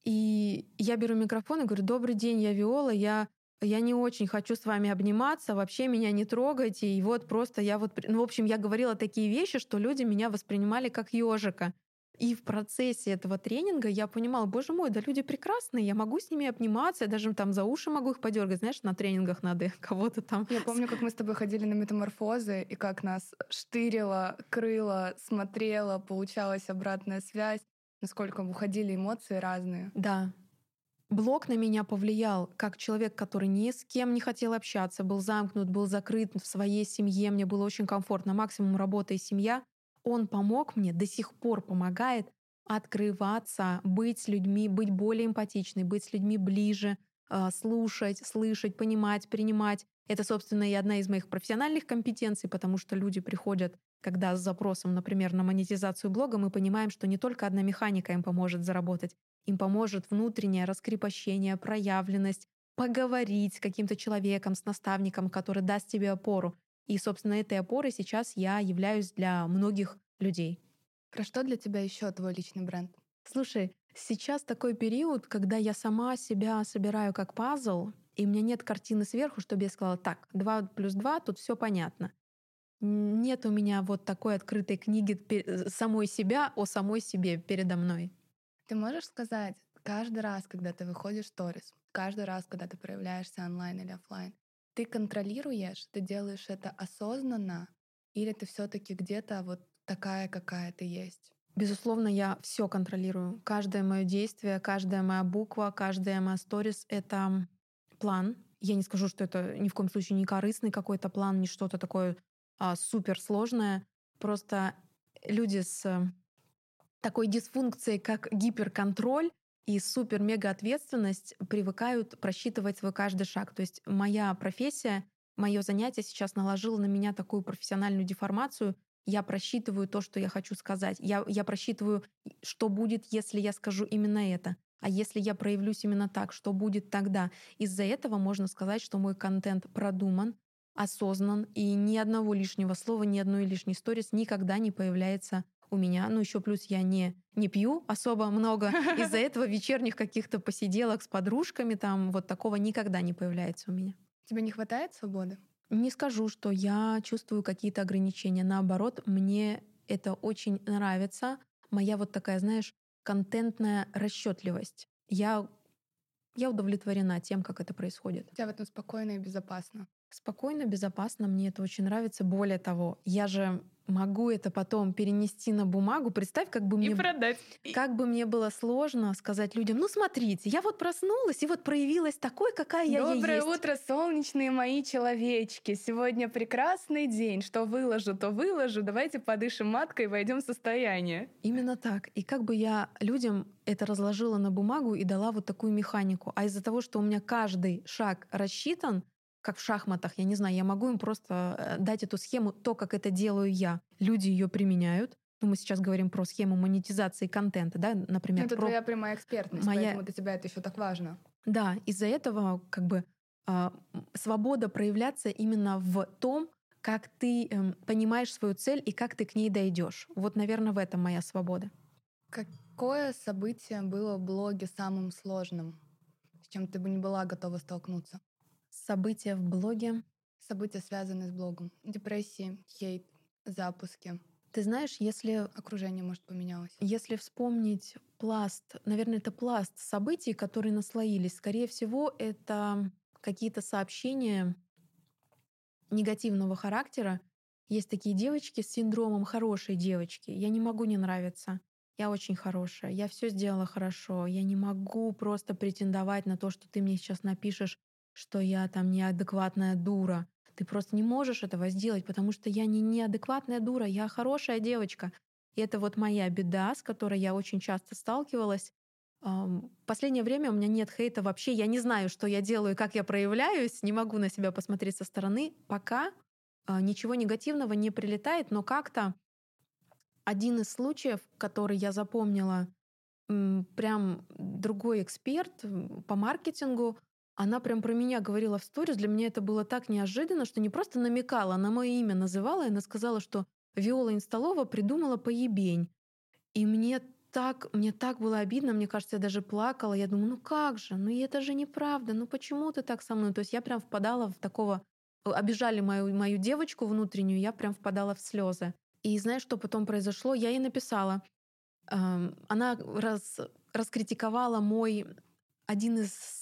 и я беру микрофон и говорю, добрый день, я Виола, я я не очень хочу с вами обниматься, вообще меня не трогайте. И вот просто я вот, ну, в общем, я говорила такие вещи, что люди меня воспринимали как ежика. И в процессе этого тренинга я понимала, боже мой, да люди прекрасные, я могу с ними обниматься, я даже там за уши могу их подергать, знаешь, на тренингах надо кого-то там. Я помню, как мы с тобой ходили на метаморфозы, и как нас штырило, крыло, смотрело, получалась обратная связь, насколько уходили эмоции разные. Да, Блог на меня повлиял как человек, который ни с кем не хотел общаться, был замкнут, был закрыт в своей семье, мне было очень комфортно, максимум работа и семья. Он помог мне, до сих пор помогает открываться, быть с людьми, быть более эмпатичной, быть с людьми ближе, а, слушать, слышать, понимать, принимать. Это, собственно, и одна из моих профессиональных компетенций, потому что люди приходят, когда с запросом, например, на монетизацию блога, мы понимаем, что не только одна механика им поможет заработать, им поможет внутреннее раскрепощение, проявленность, поговорить с каким-то человеком, с наставником, который даст тебе опору. И, собственно, этой опорой сейчас я являюсь для многих людей. Про что для тебя еще твой личный бренд? Слушай, сейчас такой период, когда я сама себя собираю как пазл, и у меня нет картины сверху, чтобы я сказала, так, 2 плюс 2, тут все понятно. Нет у меня вот такой открытой книги э, самой себя о самой себе передо мной. Ты можешь сказать, каждый раз, когда ты выходишь в сторис, каждый раз, когда ты проявляешься онлайн или офлайн, ты контролируешь, ты делаешь это осознанно, или ты все-таки где-то вот такая, какая ты есть? Безусловно, я все контролирую. Каждое мое действие, каждая моя буква, каждая моя сторис — это план. Я не скажу, что это ни в коем случае не корыстный какой-то план, не что-то такое а, суперсложное. Просто люди с такой дисфункцией, как гиперконтроль и супер-мега ответственность привыкают просчитывать свой каждый шаг. То есть моя профессия, мое занятие сейчас наложило на меня такую профессиональную деформацию, я просчитываю то, что я хочу сказать. Я, я просчитываю, что будет, если я скажу именно это. А если я проявлюсь именно так, что будет тогда? Из-за этого можно сказать, что мой контент продуман, осознан, и ни одного лишнего слова, ни одной лишней сторис никогда не появляется у меня. Ну, еще плюс я не, не пью особо много. Из-за этого вечерних каких-то посиделок с подружками там вот такого никогда не появляется у меня. Тебе не хватает свободы? Не скажу, что я чувствую какие-то ограничения. Наоборот, мне это очень нравится. Моя вот такая, знаешь, контентная расчетливость. Я, я удовлетворена тем, как это происходит. Тебя в этом спокойно и безопасно. Спокойно, безопасно, мне это очень нравится. Более того, я же могу это потом перенести на бумагу. Представь, как бы мне... И продать. Как бы мне было сложно сказать людям, ну смотрите, я вот проснулась и вот проявилась такой, какая я есть. Доброе утро, солнечные мои человечки. Сегодня прекрасный день. Что выложу, то выложу. Давайте подышим маткой и войдем в состояние. Именно так. И как бы я людям это разложила на бумагу и дала вот такую механику. А из-за того, что у меня каждый шаг рассчитан, как в шахматах, я не знаю, я могу им просто э, дать эту схему, то, как это делаю я. Люди ее применяют. Ну, мы сейчас говорим про схему монетизации контента, да, например. Это про... твоя прямая экспертность, Моя... поэтому для тебя это еще так важно. Да, из-за этого как бы э, свобода проявляться именно в том, как ты э, понимаешь свою цель и как ты к ней дойдешь. Вот, наверное, в этом моя свобода. Какое событие было в блоге самым сложным, с чем ты бы не была готова столкнуться? События в блоге. События, связанные с блогом. Депрессии, хейт, запуски. Ты знаешь, если... Окружение, может, поменялось. Если вспомнить пласт, наверное, это пласт событий, которые наслоились. Скорее всего, это какие-то сообщения негативного характера. Есть такие девочки с синдромом хорошей девочки. Я не могу не нравиться. Я очень хорошая. Я все сделала хорошо. Я не могу просто претендовать на то, что ты мне сейчас напишешь что я там неадекватная дура. Ты просто не можешь этого сделать, потому что я не неадекватная дура, я хорошая девочка. И это вот моя беда, с которой я очень часто сталкивалась. Последнее время у меня нет хейта вообще. Я не знаю, что я делаю, как я проявляюсь, не могу на себя посмотреть со стороны. Пока а, ничего негативного не прилетает, но как-то один из случаев, который я запомнила, прям другой эксперт по маркетингу она прям про меня говорила в сторис. Для меня это было так неожиданно, что не просто намекала, она мое имя называла, и она сказала, что Виола Инсталова придумала поебень. И мне так, мне так было обидно, мне кажется, я даже плакала. Я думаю, ну как же, ну это же неправда, ну почему ты так со мной? То есть я прям впадала в такого... Обижали мою, мою девочку внутреннюю, я прям впадала в слезы. И знаешь, что потом произошло? Я ей написала. Она раз, раскритиковала мой один из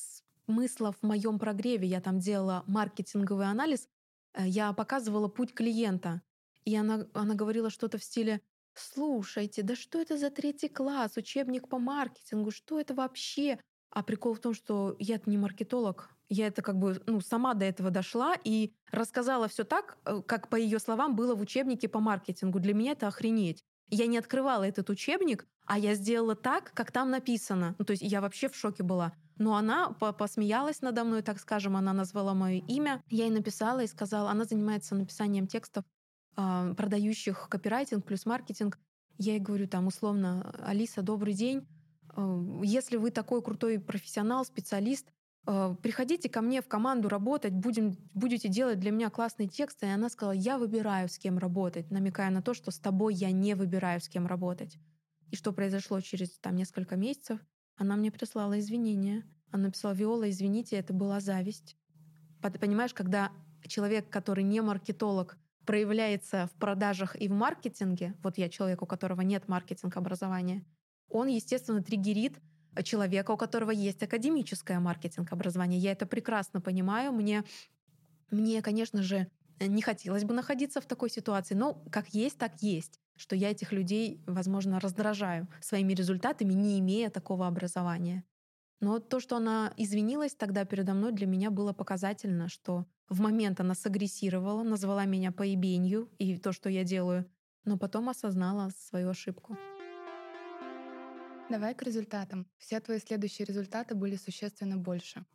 смысла в моем прогреве. Я там делала маркетинговый анализ, э, я показывала путь клиента. И она, она говорила что-то в стиле «Слушайте, да что это за третий класс, учебник по маркетингу, что это вообще?» А прикол в том, что я не маркетолог, Я это как бы ну, сама до этого дошла и рассказала все так, э, как по ее словам было в учебнике по маркетингу. Для меня это охренеть. Я не открывала этот учебник, а я сделала так, как там написано. Ну, то есть я вообще в шоке была. Но она посмеялась надо мной, так скажем, она назвала мое имя. Я ей написала и сказала, она занимается написанием текстов, э, продающих копирайтинг плюс маркетинг. Я ей говорю там условно, Алиса, добрый день. Э, если вы такой крутой профессионал, специалист, приходите ко мне в команду работать, будем, будете делать для меня классные тексты. И она сказала, я выбираю, с кем работать, намекая на то, что с тобой я не выбираю, с кем работать. И что произошло через там, несколько месяцев? Она мне прислала извинения. Она написала, Виола, извините, это была зависть. Понимаешь, когда человек, который не маркетолог, проявляется в продажах и в маркетинге, вот я человек, у которого нет маркетинг образования, он, естественно, триггерит человека, у которого есть академическое маркетинг образование. Я это прекрасно понимаю. Мне, мне, конечно же, не хотелось бы находиться в такой ситуации, но как есть, так есть что я этих людей, возможно, раздражаю своими результатами, не имея такого образования. Но то, что она извинилась тогда передо мной, для меня было показательно, что в момент она сагрессировала, назвала меня поебенью и то, что я делаю, но потом осознала свою ошибку. Давай к результатам. Все твои следующие результаты были существенно больше.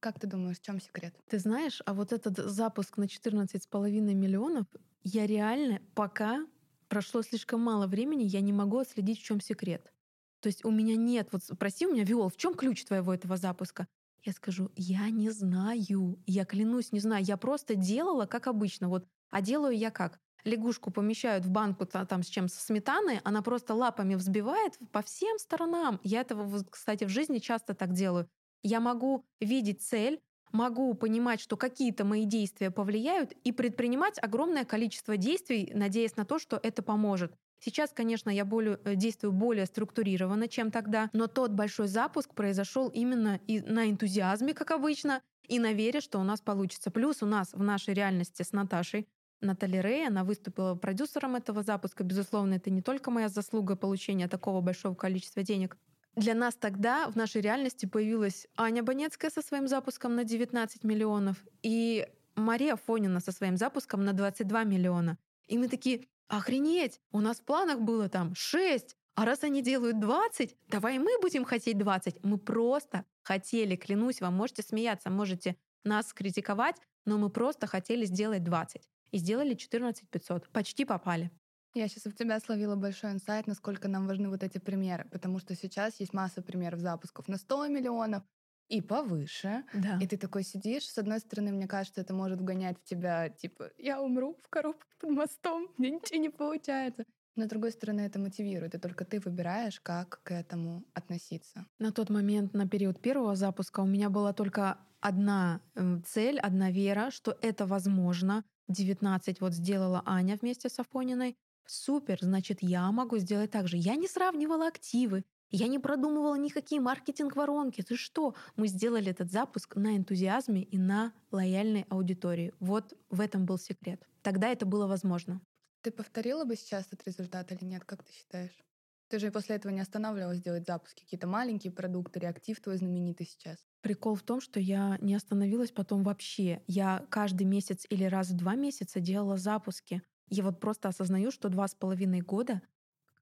Как ты думаешь, в чем секрет? Ты знаешь, а вот этот запуск на 14,5 миллионов, я реально пока прошло слишком мало времени, я не могу отследить, в чем секрет. То есть у меня нет, вот спроси у меня, Виол, в чем ключ твоего этого запуска? Я скажу, я не знаю, я клянусь, не знаю, я просто делала, как обычно, вот, а делаю я как? Лягушку помещают в банку там с чем, со сметаной, она просто лапами взбивает по всем сторонам. Я этого, кстати, в жизни часто так делаю. Я могу видеть цель, могу понимать, что какие-то мои действия повлияют и предпринимать огромное количество действий, надеясь на то, что это поможет. Сейчас, конечно, я более, э, действую более структурированно, чем тогда, но тот большой запуск произошел именно и на энтузиазме, как обычно, и на вере, что у нас получится. Плюс у нас в нашей реальности с Наташей Наталья Рей, она выступила продюсером этого запуска. Безусловно, это не только моя заслуга получения такого большого количества денег, для нас тогда в нашей реальности появилась Аня Банецкая со своим запуском на 19 миллионов и Мария Фонина со своим запуском на 22 миллиона. И мы такие, охренеть, у нас в планах было там 6, а раз они делают 20, давай мы будем хотеть 20. Мы просто хотели, клянусь, вам можете смеяться, можете нас критиковать, но мы просто хотели сделать 20. И сделали 14 500. Почти попали. Я сейчас у тебя словила большой инсайт, насколько нам важны вот эти примеры, потому что сейчас есть масса примеров запусков на 100 миллионов и повыше. Да. И ты такой сидишь, с одной стороны, мне кажется, это может вгонять в тебя, типа, я умру в коробке под мостом, мне ничего не получается. Но, с другой стороны, это мотивирует, и только ты выбираешь, как к этому относиться. На тот момент, на период первого запуска, у меня была только одна эм, цель, одна вера, что это возможно. 19 вот сделала Аня вместе с Афониной. Супер, значит, я могу сделать так же. Я не сравнивала активы, я не продумывала никакие маркетинг-воронки. Ты что? Мы сделали этот запуск на энтузиазме и на лояльной аудитории. Вот в этом был секрет. Тогда это было возможно. Ты повторила бы сейчас этот результат или нет? Как ты считаешь? Ты же после этого не останавливалась делать запуски, какие-то маленькие продукты, реактив твой знаменитый сейчас. Прикол в том, что я не остановилась потом вообще. Я каждый месяц или раз в два месяца делала запуски. Я вот просто осознаю, что два с половиной года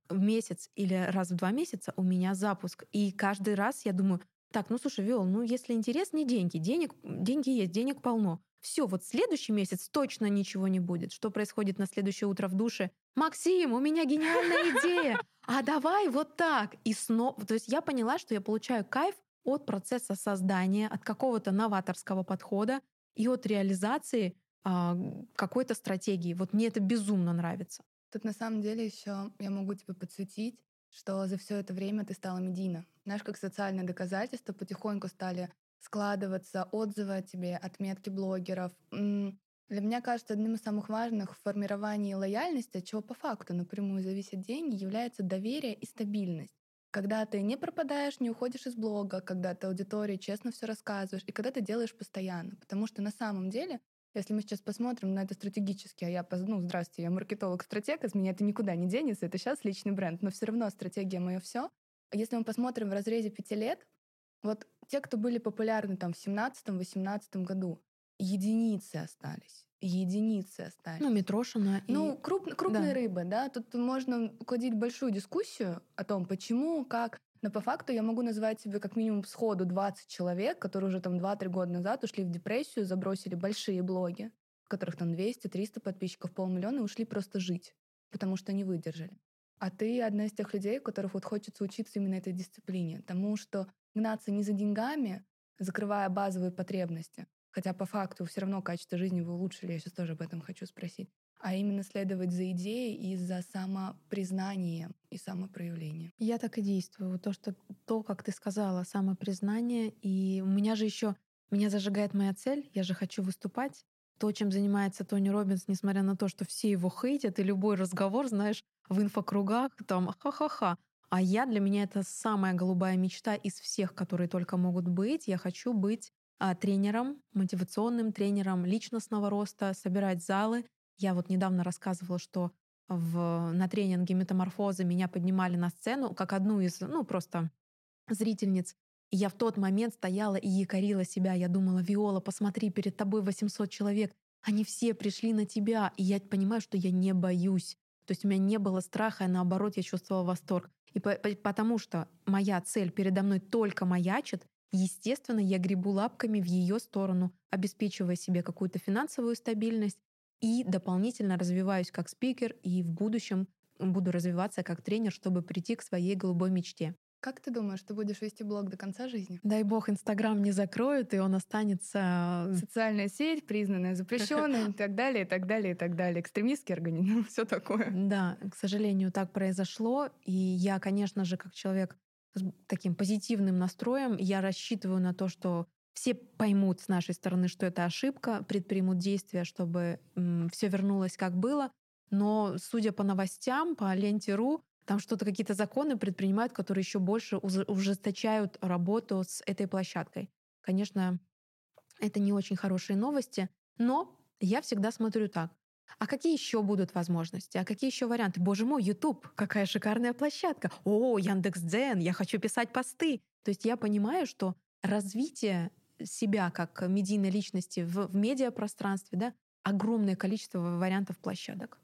в месяц или раз в два месяца у меня запуск. И каждый раз я думаю, так, ну слушай, Виол, ну если интерес, не деньги. Денег, деньги есть, денег полно. Все, вот следующий месяц точно ничего не будет. Что происходит на следующее утро в душе? Максим, у меня гениальная идея. А давай вот так. И снова, то есть я поняла, что я получаю кайф от процесса создания, от какого-то новаторского подхода и от реализации а, какой-то стратегии. Вот мне это безумно нравится. Тут на самом деле еще я могу тебе подсветить, что за все это время ты стала медийна. Знаешь, как социальное доказательство потихоньку стали складываться отзывы о тебе, отметки блогеров. Для меня кажется, одним из самых важных в формировании лояльности, от чего по факту напрямую зависят деньги, является доверие и стабильность. Когда ты не пропадаешь, не уходишь из блога, когда ты аудитории честно все рассказываешь, и когда ты делаешь постоянно. Потому что на самом деле если мы сейчас посмотрим на это стратегически, а я, ну, здравствуйте, я маркетолог-стратег, из меня это никуда не денется, это сейчас личный бренд, но все равно стратегия мое все. Если мы посмотрим в разрезе пяти лет, вот те, кто были популярны там в 17-18 году, единицы остались. Единицы остались. Ну, Митрошина. Ну, и... круп, крупные да. рыбы, да. Тут можно укладить большую дискуссию о том, почему, как. Но по факту я могу назвать себе как минимум сходу 20 человек, которые уже там 2-3 года назад ушли в депрессию, забросили большие блоги, в которых там 200-300 подписчиков, полмиллиона, и ушли просто жить, потому что не выдержали. А ты одна из тех людей, у которых вот хочется учиться именно этой дисциплине, тому что гнаться не за деньгами, закрывая базовые потребности, хотя по факту все равно качество жизни вы улучшили, я сейчас тоже об этом хочу спросить, а именно следовать за идеей и за самопризнанием и самопроявлением. Я так и действую. То, что то, как ты сказала, самопризнание. И у меня же еще меня зажигает моя цель. Я же хочу выступать. То, чем занимается Тони Робинс, несмотря на то, что все его хейтят, и любой разговор, знаешь, в инфокругах, там ха-ха-ха. А я для меня это самая голубая мечта из всех, которые только могут быть. Я хочу быть а, тренером, мотивационным тренером личностного роста, собирать залы. Я вот недавно рассказывала, что в, на тренинге метаморфозы меня поднимали на сцену как одну из, ну, просто зрительниц. И я в тот момент стояла и якорила себя. Я думала, Виола, посмотри, перед тобой 800 человек. Они все пришли на тебя. И я понимаю, что я не боюсь. То есть у меня не было страха, а наоборот, я чувствовала восторг. И по, по, потому что моя цель передо мной только маячит, естественно, я гребу лапками в ее сторону, обеспечивая себе какую-то финансовую стабильность и дополнительно развиваюсь как спикер и в будущем буду развиваться как тренер, чтобы прийти к своей голубой мечте. Как ты думаешь, ты будешь вести блог до конца жизни? Дай бог, Инстаграм не закроют, и он останется... Социальная сеть, признанная запрещенной, и так далее, и так далее, и так далее. Экстремистский организм, все такое. Да, к сожалению, так произошло. И я, конечно же, как человек с таким позитивным настроем, я рассчитываю на то, что все поймут с нашей стороны, что это ошибка, предпримут действия, чтобы все вернулось как было. Но, судя по новостям, по ленте.ру, там что-то, какие-то законы предпринимают, которые еще больше ужесточают работу с этой площадкой. Конечно, это не очень хорошие новости, но я всегда смотрю так. А какие еще будут возможности? А какие еще варианты? Боже мой, YouTube, какая шикарная площадка. О, Яндекс.Дзен, я хочу писать посты. То есть я понимаю, что развитие себя как медийной личности в, в медиапространстве, да, огромное количество вариантов площадок.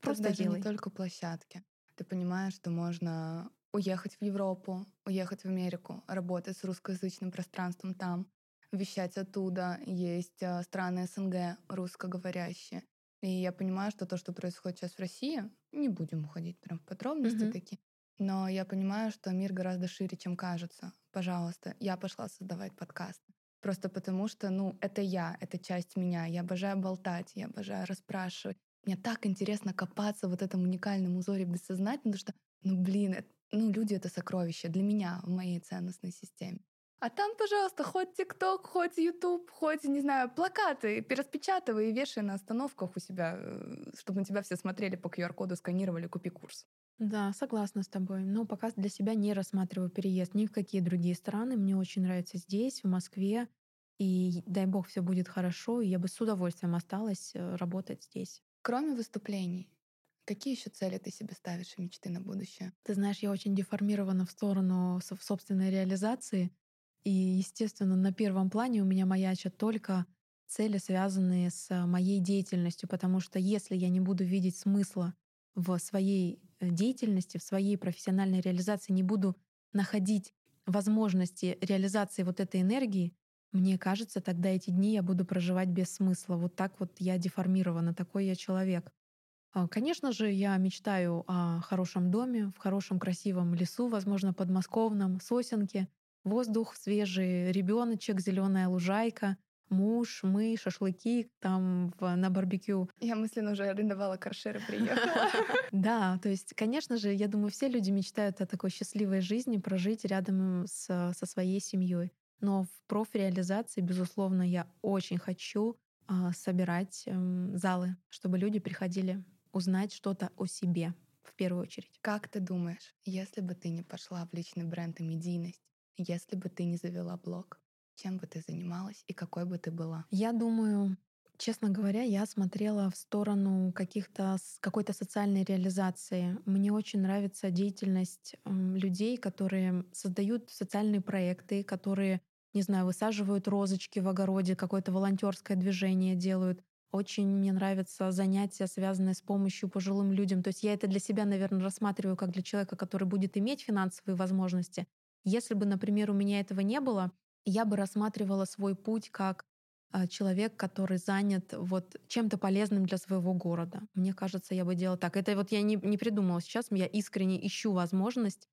Просто даже делай. не только площадки. Ты понимаешь, что можно уехать в Европу, уехать в Америку, работать с русскоязычным пространством там, вещать оттуда. Есть э, страны СНГ русскоговорящие. И я понимаю, что то, что происходит сейчас в России, не будем уходить прям в подробности mm-hmm. такие, но я понимаю, что мир гораздо шире, чем кажется. Пожалуйста, я пошла создавать подкаст. Просто потому что, ну, это я, это часть меня. Я обожаю болтать, я обожаю расспрашивать. Мне так интересно копаться в вот этом уникальном узоре бессознательно, потому что, ну, блин, это, ну, люди — это сокровище для меня в моей ценностной системе. А там, пожалуйста, хоть ТикТок, хоть Ютуб, хоть, не знаю, плакаты перераспечатывай и вешай на остановках у себя, э, чтобы на тебя все смотрели по QR-коду, сканировали, купи курс. Да, согласна с тобой. Но пока для себя не рассматриваю переезд ни в какие другие страны. Мне очень нравится здесь, в Москве. И дай бог, все будет хорошо. И я бы с удовольствием осталась э, работать здесь. Кроме выступлений, какие еще цели ты себе ставишь и мечты на будущее? Ты знаешь, я очень деформирована в сторону собственной реализации. И, естественно, на первом плане у меня маячат только цели, связанные с моей деятельностью, потому что если я не буду видеть смысла в своей Э, деятельности, в своей профессиональной реализации не буду находить возможности реализации вот этой энергии, мне кажется, тогда эти дни я буду проживать без смысла. Вот так вот я деформирована, такой я человек. А, конечно же, я мечтаю о хорошем доме, в хорошем красивом лесу, возможно, подмосковном, сосенке, воздух свежий, ребеночек, зеленая лужайка, муж, мы, шашлыки там в, на барбекю. Я мысленно уже арендовала каршер и приехала. Да, то есть, конечно же, я думаю, все люди мечтают о такой счастливой жизни, прожить рядом с, со своей семьей. Но в профреализации, безусловно, я очень хочу а, собирать эм, залы, чтобы люди приходили узнать что-то о себе в первую очередь. Как ты думаешь, если бы ты не пошла в личный бренд и медийность, если бы ты не завела блог, чем бы ты занималась и какой бы ты была? Я думаю, честно говоря, я смотрела в сторону каких-то какой-то социальной реализации. Мне очень нравится деятельность людей, которые создают социальные проекты, которые не знаю, высаживают розочки в огороде, какое-то волонтерское движение делают. Очень мне нравятся занятия, связанные с помощью пожилым людям. То есть я это для себя, наверное, рассматриваю как для человека, который будет иметь финансовые возможности. Если бы, например, у меня этого не было, я бы рассматривала свой путь как а, человек, который занят вот чем-то полезным для своего города. Мне кажется, я бы делала так. Это вот я не, не придумала сейчас, я искренне ищу возможность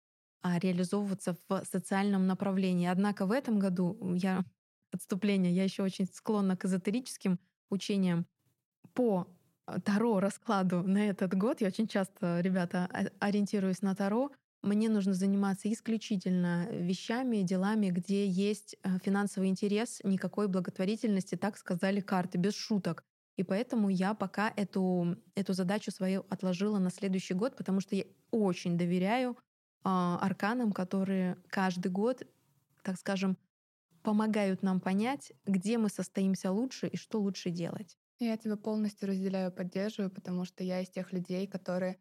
а, реализовываться в социальном направлении. Однако в этом году я отступление, я еще очень склонна к эзотерическим учениям по а, Таро раскладу на этот год. Я очень часто, ребята, ориентируюсь на Таро мне нужно заниматься исключительно вещами, делами, где есть э, финансовый интерес, никакой благотворительности, так сказали карты, без шуток. И поэтому я пока эту, эту задачу свою отложила на следующий год, потому что я очень доверяю э, арканам, которые каждый год, так скажем, помогают нам понять, где мы состоимся лучше и что лучше делать. Я тебя полностью разделяю, поддерживаю, потому что я из тех людей, которые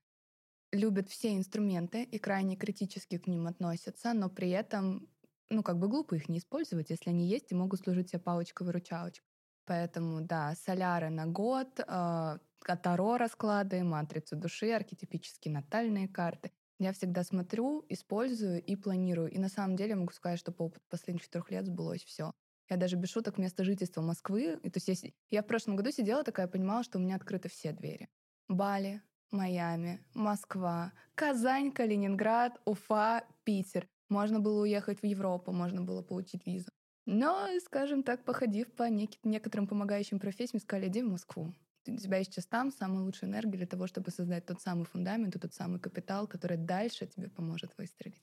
любят все инструменты и крайне критически к ним относятся, но при этом, ну, как бы глупо их не использовать, если они есть и могут служить себе палочкой-выручалочкой. Поэтому, да, соляры на год, э, Таро расклады, матрицу души, архетипические натальные карты. Я всегда смотрю, использую и планирую. И на самом деле могу сказать, что по опыту последних четырех лет сбылось все. Я даже без шуток место жительства Москвы. И, то есть я, я в прошлом году сидела такая, понимала, что у меня открыты все двери. Бали, Майами, Москва, Казань, Калининград, Уфа, Питер. Можно было уехать в Европу, можно было получить визу. Но, скажем так, походив по нек- некоторым помогающим профессиям, сказали, иди в Москву. У тебя сейчас там самая лучшая энергия для того, чтобы создать тот самый фундамент, тот самый капитал, который дальше тебе поможет выстрелить.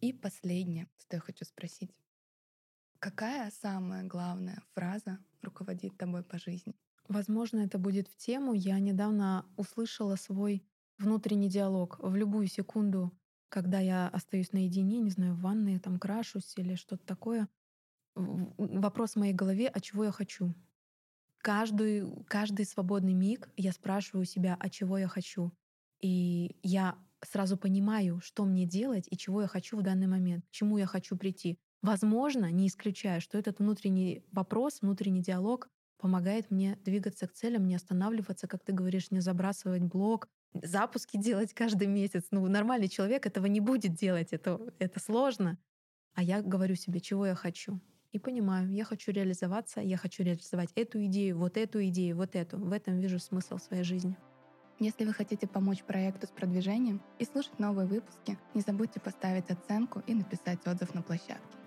И последнее, что я хочу спросить. Какая самая главная фраза руководит тобой по жизни? Возможно, это будет в тему. Я недавно услышала свой внутренний диалог. В любую секунду, когда я остаюсь наедине, не знаю, в ванной, там крашусь или что-то такое, вопрос в моей голове, а чего я хочу? Каждый, каждый свободный миг я спрашиваю себя, а чего я хочу. И я сразу понимаю, что мне делать и чего я хочу в данный момент, к чему я хочу прийти. Возможно, не исключаю, что этот внутренний вопрос, внутренний диалог помогает мне двигаться к целям, не останавливаться, как ты говоришь, не забрасывать блок, запуски делать каждый месяц. Ну, нормальный человек этого не будет делать, это, это сложно. А я говорю себе, чего я хочу. И понимаю, я хочу реализоваться, я хочу реализовать эту идею, вот эту идею, вот эту. В этом вижу смысл своей жизни. Если вы хотите помочь проекту с продвижением и слушать новые выпуски, не забудьте поставить оценку и написать отзыв на площадке.